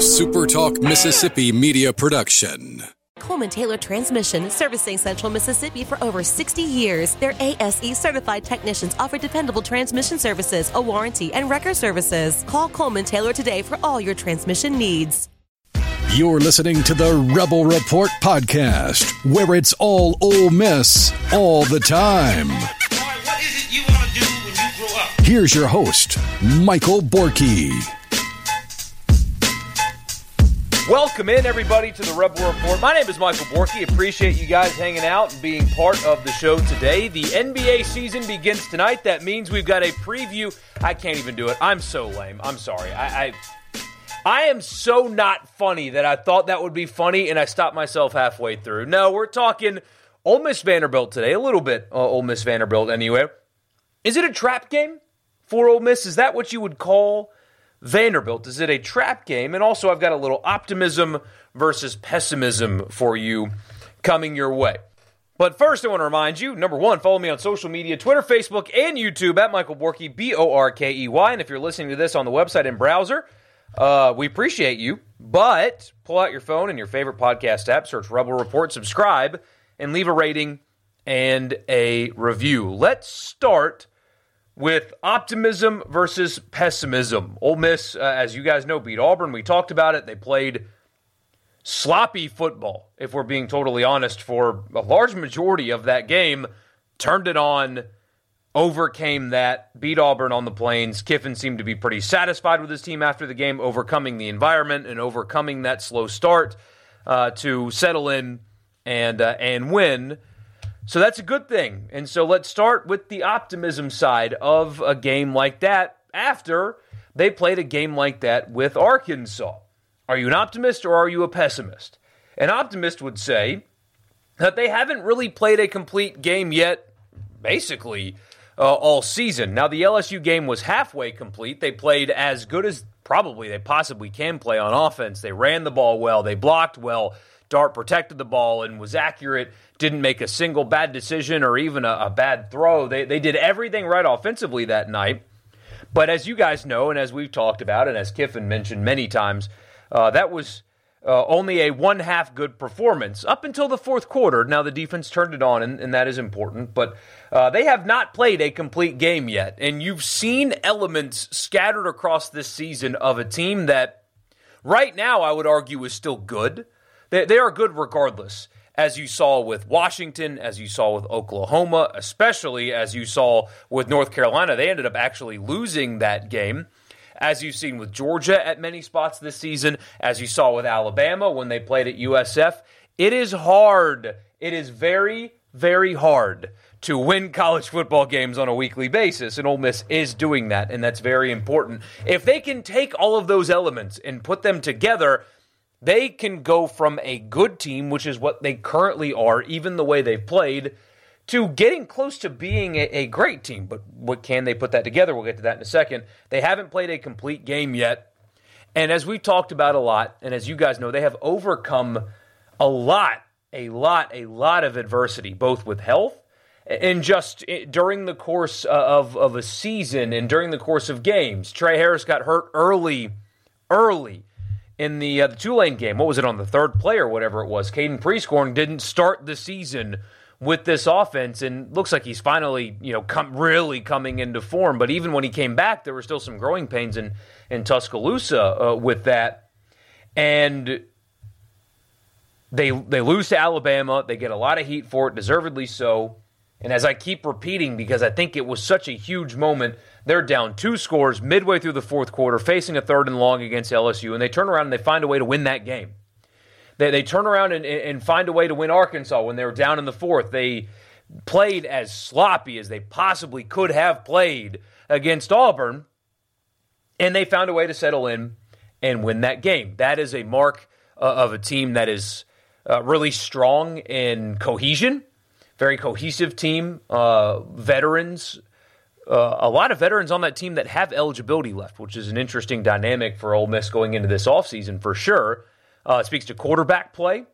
SuperTalk Mississippi media production. Coleman Taylor Transmission, servicing Central Mississippi for over 60 years. Their ASE certified technicians offer dependable transmission services, a warranty, and record services. Call Coleman Taylor today for all your transmission needs. You're listening to the Rebel Report podcast, where it's all Ole Miss all the time. what is it you want to do when you grow up? Here's your host, Michael Borkey. Welcome in, everybody, to the Rebel Report. My name is Michael Borkey. Appreciate you guys hanging out and being part of the show today. The NBA season begins tonight. That means we've got a preview. I can't even do it. I'm so lame. I'm sorry. I, I, I am so not funny that I thought that would be funny, and I stopped myself halfway through. No, we're talking Ole Miss Vanderbilt today. A little bit uh, Ole Miss Vanderbilt, anyway. Is it a trap game for Ole Miss? Is that what you would call? Vanderbilt? Is it a trap game? And also, I've got a little optimism versus pessimism for you coming your way. But first, I want to remind you number one, follow me on social media Twitter, Facebook, and YouTube at Michael Borkey, B O R K E Y. And if you're listening to this on the website and browser, uh, we appreciate you. But pull out your phone and your favorite podcast app, search Rebel Report, subscribe, and leave a rating and a review. Let's start with optimism versus pessimism. Ole Miss, uh, as you guys know, beat Auburn. We talked about it. They played sloppy football, if we're being totally honest, for a large majority of that game. Turned it on, overcame that, beat Auburn on the plains. Kiffin seemed to be pretty satisfied with his team after the game, overcoming the environment and overcoming that slow start uh, to settle in and uh, and win. So that's a good thing. And so let's start with the optimism side of a game like that after they played a game like that with Arkansas. Are you an optimist or are you a pessimist? An optimist would say that they haven't really played a complete game yet, basically, uh, all season. Now, the LSU game was halfway complete. They played as good as probably they possibly can play on offense. They ran the ball well, they blocked well. Dart protected the ball and was accurate, didn't make a single bad decision or even a, a, bad throw. They, they did everything right offensively that night. But as you guys know, and as we've talked about, and as Kiffin mentioned many times, uh, that was uh, only a one half good performance up until the fourth quarter. Now, the defense turned it on, and, and that is important, but uh, they have not played a complete game yet. And you've seen elements scattered across this season of a team that, right now, I would argue is still good. They, they are good regardless, as you saw with Washington, as you saw with Oklahoma, especially as you saw with North Carolina. They ended up actually losing that game. As you've seen with Georgia at many spots this season, as you saw with Alabama when they played at USF, it is hard. It is very, very hard to win college football games on a weekly basis, and Ole Miss is doing that, and that's very important. If they can take all of those elements and put them together, they can go from a good team, which is what they currently are, even the way they've played, to getting close to being a, a, great team. But what can they put that together? We'll get to that in a second. They haven't played a complete game yet. And as we've talked about a lot, and as you guys know, they have overcome a lot, a lot, a lot of adversity, both with health and just eh, during the course uh, of, of a season and during the course of games. Tre Harris got hurt early, early in the uh, the Tulane game. What was it on the third play or whatever it was? Caden Prieskorn didn't start the season with this offense, and looks like he's finally you know come really coming into form. But even when he came back, there were still some growing pains in in Tuscaloosa uh, with that, and. They, they lose to Alabama. They get a lot of heat for it, deservedly so. And as I keep repeating, because I think it was such a huge moment, they're down two scores midway through the fourth quarter, facing a third and long against LSU, and they turn around and they find a way to win that game. They, they turn around and, and find a way to win Arkansas when they were down in the fourth. They played as sloppy as they possibly could have played against Auburn, and they found a way to settle in and win that game. That is a mark uh, of a team that is uh, really strong in cohesion very cohesive team, uh, veterans, uh, a lot of veterans on that team that have eligibility left, which is an interesting dynamic for Ole Miss going into this offseason for sure. Uh, speaks to quarterback play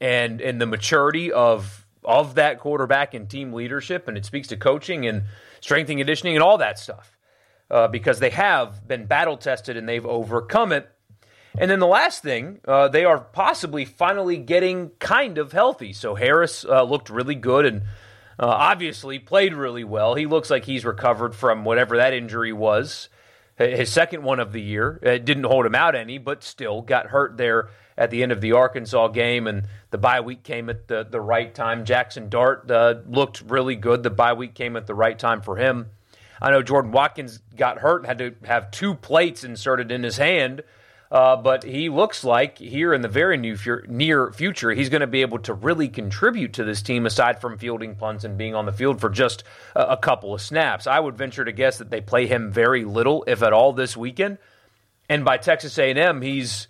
and and the maturity of of that quarterback and team leadership, and it speaks to coaching and strength and conditioning and all that stuff uh, because they have been battle tested and they've overcome it. And then the last thing, uh, they are possibly finally getting kind of healthy. So Harris uh, looked really good and uh, obviously played really well. He looks like he's recovered from whatever that injury was, his second one of the year. It didn't hold him out any, but still got hurt there at the end of the Arkansas game, and the bye week came at the, the right time. Jaxson Dart uh, looked really good. The bye week came at the right time for him. I know Jordan Watkins got hurt and had to have two plates inserted in his hand uh, but he looks like here in the very near future, he's going to be able to really contribute to this team aside from fielding punts and being on the field for just a, a couple of snaps. I would venture to guess that they play him very little, if at all, this weekend. And by Texas A&M, he's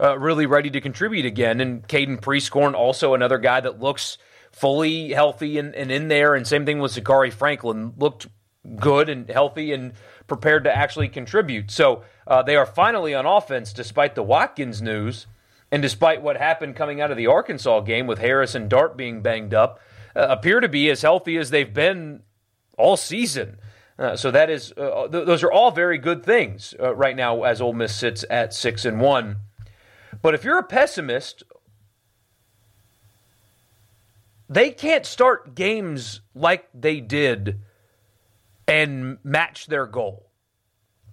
uh, really ready to contribute again. And Caden Prieskorn, also another guy that looks fully healthy and, and in there. And same thing with Zakhari Franklin, looked good and healthy and prepared to actually contribute. So uh, they are finally on offense despite the Watkins news and despite what happened coming out of the Arkansas game with Harris and Dart being banged up, uh, appear to be as healthy as they've been all season. Uh, so that is, uh, th- those are all very good things uh, right now as Ole Miss sits at six and one. But if you're a pessimist, they can't start games like they did and match their goal.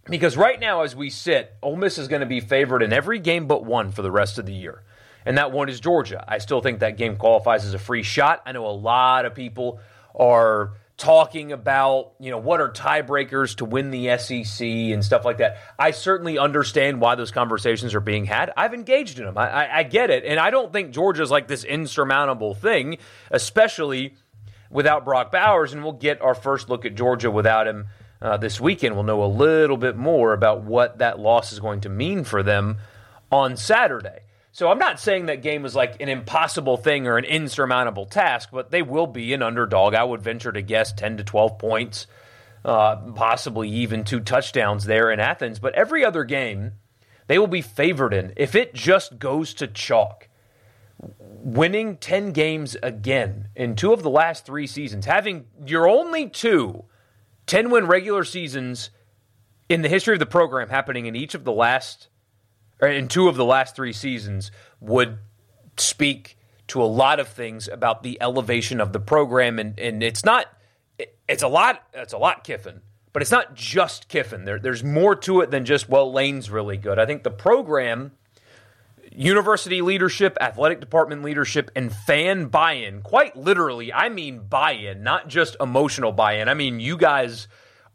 Because right now, as we sit, Ole Miss is going to be favored in every game but one for the rest of the year. And that one is Georgia. I still think that game qualifies as a free shot. I know a lot of people are talking about, you know, what are tiebreakers to win the SEC and stuff like that. I certainly understand why those conversations are being had. I've engaged in them. I, I, I get it. And I don't think Georgia's like this insurmountable thing, especially without Brock Bowers. And we'll get our first look at Georgia without him uh, this weekend. We'll know a little bit more about what that loss is going to mean for them on Saturday. So I'm not saying that game is like an impossible thing or an insurmountable task, but they will be an underdog. I would venture to guess 10 to 12 points, uh, possibly even two touchdowns there in Athens. But every other game, they will be favored in. If it just goes to chalk, winning 10 games again in two of the last three seasons, having your only two 10 win regular seasons in the history of the program happening in each of the last, or in two of the last three seasons would speak to a lot of things about the elevation of the program. And, and it's not, it's a lot, it's a lot Kiffin, but it's not just Kiffin. There, there's more to it than just, well, Lane's really good. I think the program university leadership, athletic department leadership, and fan buy in. Quite literally, I mean buy in, not just emotional buy in. I mean, you guys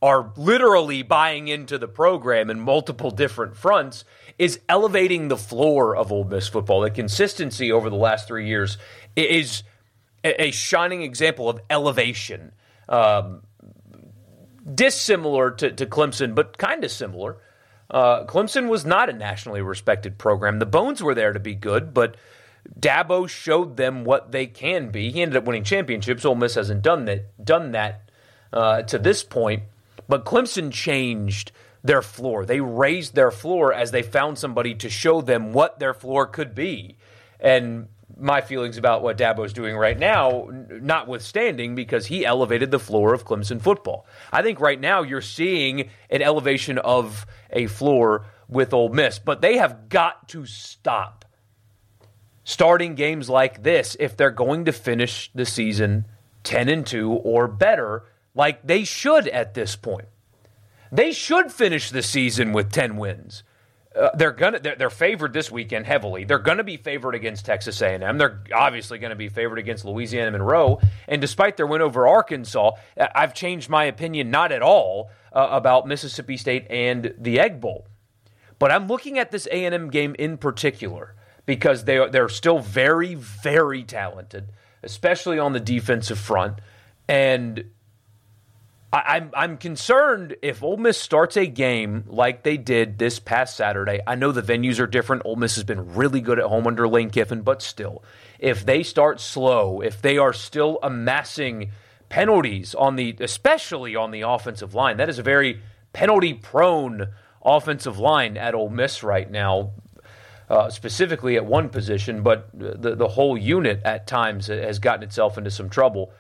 are literally buying into the program in multiple different fronts, is elevating the floor of Ole Miss football. The consistency over the last three years is a shining example of elevation. Um, dissimilar to, to Clemson, but kind of similar. Uh, Clemson was not a nationally respected program. The bones were there to be good, but Dabo showed them what they can be. He ended up winning championships. Ole Miss hasn't done that done that uh, to this point, but Clemson changed their floor. They raised their floor as they found somebody to show them what their floor could be. And my feelings about what Dabo is doing right now, notwithstanding, because he elevated the floor of Clemson football. I think right now you're seeing an elevation of a floor with Ole Miss, but they have got to stop starting games like this if they're going to finish the season 10 and 2 or better, like they should at this point. They should finish the season with 10 wins. Uh, they're gonna they're, they're, favored this weekend heavily. They're to be favored against Texas A&M. They're obviously to be favored against Louisiana Monroe. And despite their win over Arkansas, I've changed my opinion not at all uh, about Mississippi State and the Egg Bowl. But I'm looking at this A&M game in particular because they they're still very very talented, especially on the defensive front. And I, am I'm concerned if Ole Miss starts a game like they did this past Saturday. I know the venues are different. Ole Miss has been really good at home under Lane Kiffin, but still, if they start slow, if they are still amassing penalties on the, especially on the offensive line, that is a very penalty prone offensive line at Ole Miss right now. Uh, specifically at one position, but the the whole unit at times has gotten itself into some trouble.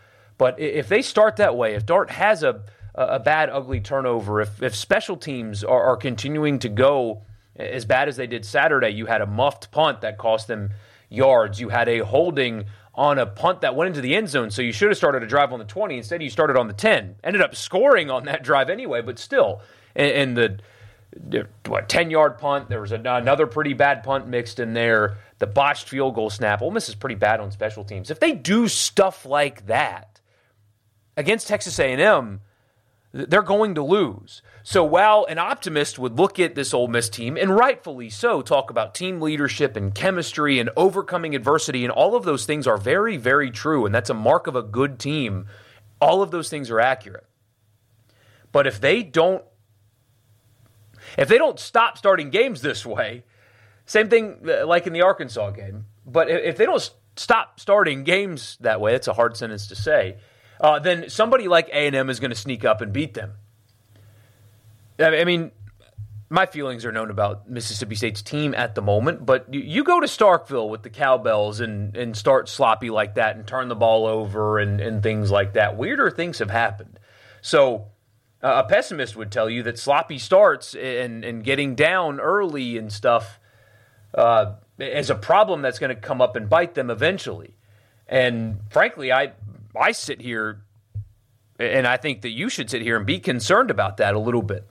But if they start that way, if Dart has a a bad, ugly turnover, if if special teams are, are continuing to go as bad as they did Saturday, you had a muffed punt that cost them yards. You had a holding on a punt that went into the end zone, so you should have started a drive on the 20. Instead, you started on the 10. Ended up scoring on that drive anyway, but still. And, the what 10 yard punt. There was another pretty bad punt mixed in there. The botched field goal snap. Ole Miss is pretty bad on special teams. If they do stuff like that against Texas A&M, they're going to lose. So while an optimist would look at this Ole Miss team, and rightfully so, talk about team leadership and chemistry and overcoming adversity, and all of those things are very, very true, and that's a mark of a good team. All of those things are accurate. But if they don't if they don't stop starting games this way, same thing uh, like in the Arkansas game, but if they don't stop starting games that way, it's a hard sentence to say uh, then somebody like A&M is going to sneak up and beat them. I mean, my feelings are known about Mississippi State's team at the moment, but you, go to Starkville with the cowbells and, and start sloppy like that and turn the ball over and, and things like that. Weirder things have happened. So uh, a pessimist would tell you that sloppy starts and, and getting down early and stuff uh, is a problem that's going to come up and bite them eventually. And frankly, I I sit here, and I think that you should sit here and be concerned about that a little bit.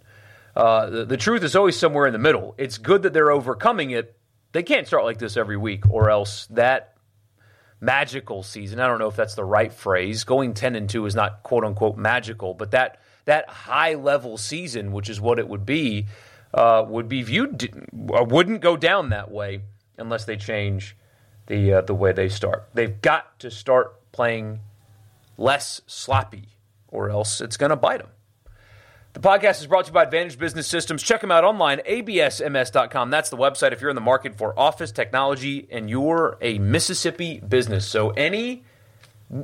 Uh, the, the truth is always somewhere in the middle. It's good that they're overcoming it. They can't start like this every week, or else that magical season. I don't know if that's the right phrase. Going ten and two is not quote unquote magical, but that that high level season, which is what it would be, uh, would be viewed uh, wouldn't go down that way unless they change the uh, the way they start. They've got to start playing less sloppy, or else it's going to bite them. The podcast is brought to you by Advantage Business Systems. Check them out online, absms.com. That's the website if you're in the market for office technology and you're a Mississippi business. So any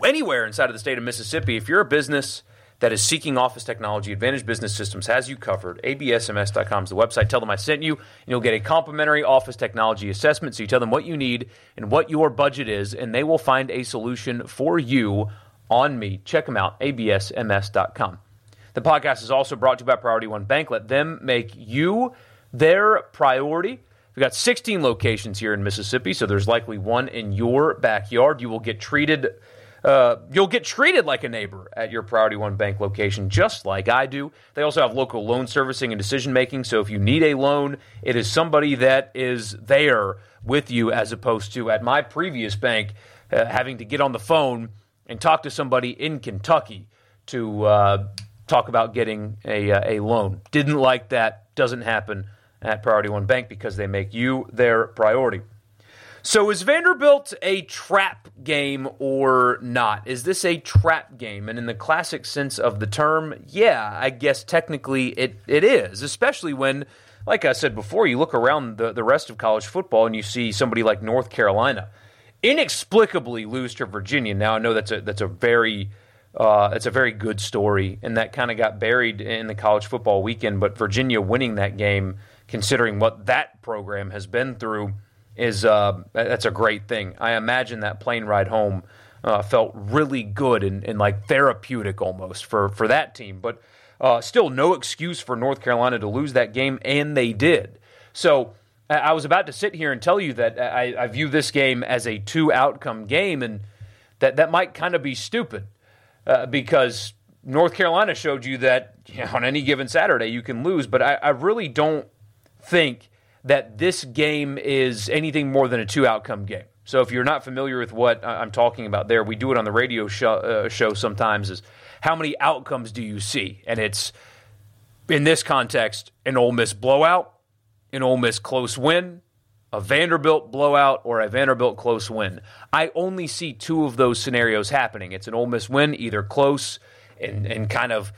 anywhere inside of the state of Mississippi, if you're a business that is seeking office technology, Advantage Business Systems has you covered. absms.com is the website. Tell them I sent you, and you'll get a complimentary office technology assessment. So you tell them what you need and what your budget is, and they will find a solution for you on me. Check them out, absms.com. The podcast is also brought to you by Priority One Bank. Let them make you their priority. We've got 16 locations here in Mississippi, so there's likely one in your backyard. You will get treated. Uh, you'll get treated like a neighbor at your Priority One Bank location, just like I do. They also have local loan servicing and decision making. So if you need a loan, it is somebody that is there with you, as opposed to at my previous bank uh, having to get on the phone and talk to somebody in Kentucky to uh, talk about getting a, uh, a loan. Didn't like that. Doesn't happen at Priority One Bank because they make you their priority. So is Vanderbilt a trap game or not? Is this a trap game? And in the classic sense of the term, yeah, I guess technically it, it is, especially when, like I said before, you look around the, the rest of college football and you see somebody like North Carolina inexplicably lose to Virginia. Now I know that's a that's a very uh, a very good story, and that kind of got buried in the college football weekend. But Virginia winning that game, considering what that program has been through, is uh, that's a great thing. I imagine that plane ride home uh, felt really good and, and, like therapeutic almost for for that team. But uh, still, no excuse for North Carolina to lose that game, and they did. So I was about to sit here and tell you that I, I view this game as a two outcome game, and that that might kind of be stupid uh, because North Carolina showed you that you know, on any given Saturday you can lose, but I, I, really don't think that this game is anything more than a two outcome game. So if you're not familiar with what I'm talking about there, we do it on the radio show, uh, show sometimes is how many outcomes do you see? And it's in this context an Ole Miss blowout an Ole Miss close win, a Vanderbilt blowout, or a Vanderbilt close win. I only see two of those scenarios happening. It's an Ole Miss win, either close and, and kind of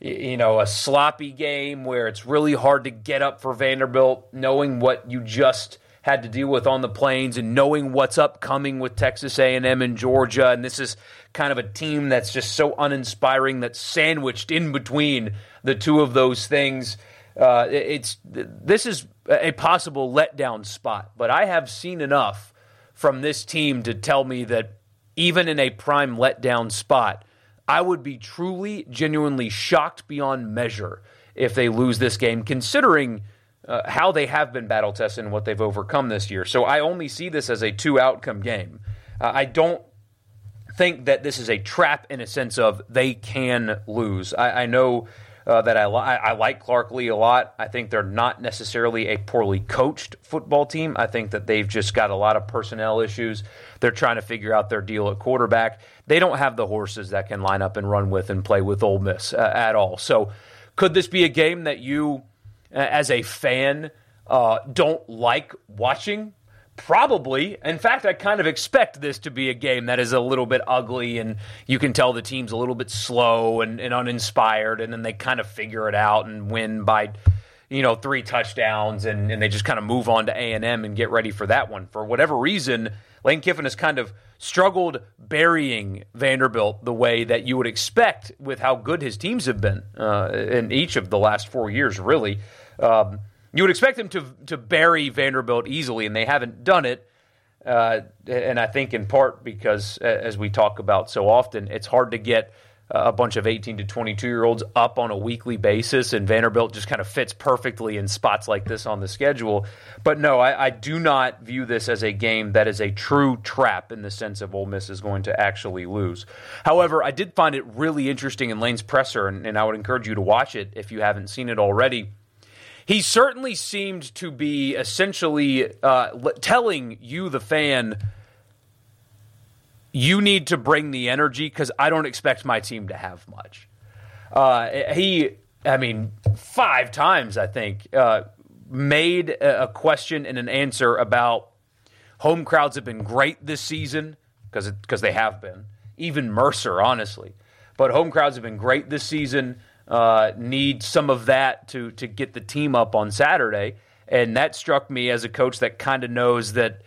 you know a sloppy game where it's really hard to get up for Vanderbilt, knowing what you just had to deal with on the plains and knowing what's upcoming with Texas A&M and Georgia and this is kind of a team that's just so uninspiring that's sandwiched in between the two of those things uh, it's this is a possible letdown spot, but I have seen enough from this team to tell me that even in a prime letdown spot, I would be truly, genuinely shocked beyond measure if they lose this game, considering uh, how they have been battle tested and what they've overcome this year. So I only see this as a two outcome game. Uh, I don't think that this is a trap in a sense of they can lose. I, I know uh, that I, li- I like Clark Lea a lot. I think they're not necessarily a poorly coached football team. I think that they've just got a lot of personnel issues. They're trying to figure out their deal at quarterback. They don't have the horses that can line up and run with and play with Ole Miss uh, at all. So, could this be a game that you, as a fan, uh, don't like watching? Probably. In fact, I kind of expect this to be a game that is a little bit ugly, and you can tell the team's a little bit slow and, and uninspired, and then they kind of figure it out and win by, you know, three touchdowns, and, and they just kind of move on to A and M and get ready for that one. For whatever reason, Lane Kiffin has kind of struggled burying Vanderbilt the way that you would expect with how good his teams have been uh, in each of the last four years, really. Um, you would expect them to to bury Vanderbilt easily, and they haven't done it. Uh, and I think in part because, as we talk about so often, it's hard to get a bunch of 18 to 22 year olds up on a weekly basis, and Vanderbilt just kind of fits perfectly in spots like this on the schedule. But no, I, I, do not view this as a game that is a true trap in the sense of Ole Miss is going to actually lose. However, I did find it really interesting in Lane's presser, and, and I would encourage you to watch it if you haven't seen it already he certainly seemed to be essentially uh, telling you, the fan, you need to bring the energy because I don't expect my team to have much. Uh, he, I mean, five times, I think, uh, made a question and an answer about home crowds have been great this season because they have been. Even Mercer, honestly. But home crowds have been great this season uh, need some of that to to get the team up on Saturday. And that struck me as a coach that kind of knows that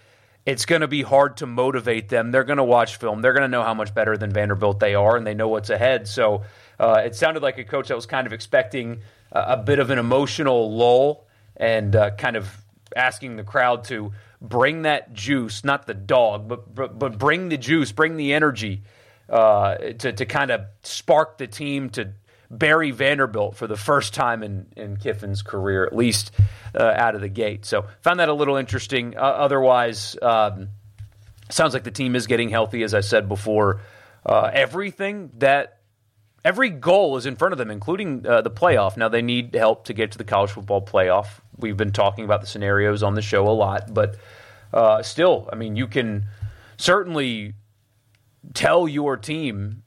it's going to be hard to motivate them. They're going to watch film. They're going to know how much better than Vanderbilt they are, and they know what's ahead. So uh, it sounded like a coach that was kind of expecting a, a bit of an emotional lull and uh, kind of asking the crowd to bring that juice, not the dog, but but, but bring the juice, bring the energy uh, to to kind of spark the team to bury Vanderbilt for the first time in, in Kiffin's career, at least uh, out of the gate. So found that a little interesting. Uh, otherwise, um, sounds like the team is getting healthy, as I said before. Uh, everything that every goal is in front of them, including uh, the playoff. Now they need help to get to the college football playoff. We've been talking about the scenarios on the show a lot, but uh, still, I mean, you can certainly tell your team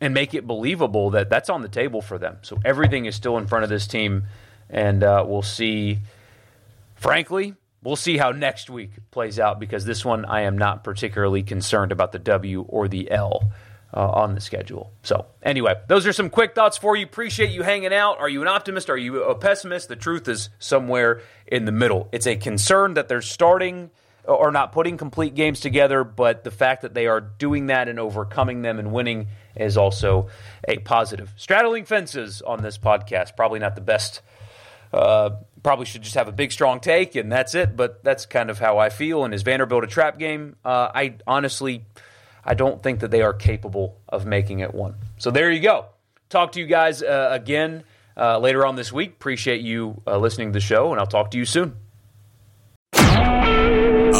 and make it believable that that's on the table for them. So everything is still in front of this team, and uh, we'll see. Frankly, we'll see how next week plays out because this one I am not particularly concerned about the W or the L. Uh, on the schedule. So, anyway, those are some quick thoughts for you. Appreciate you hanging out. Are you an optimist? Are you a pessimist? The truth is somewhere in the middle. It's a concern that they're starting or not putting complete games together, but the fact that they are doing that and overcoming them and winning is also a positive. Straddling fences on this podcast, probably not the best. Uh, probably should just have a big, strong take, and that's it. But that's kind of how I feel. And is Vanderbilt a trap game? Uh, I honestly, I don't think that they are capable of making it one. So there you go. Talk to you guys uh, again uh, later on this week. Appreciate you uh, listening to the show, and I'll talk to you soon.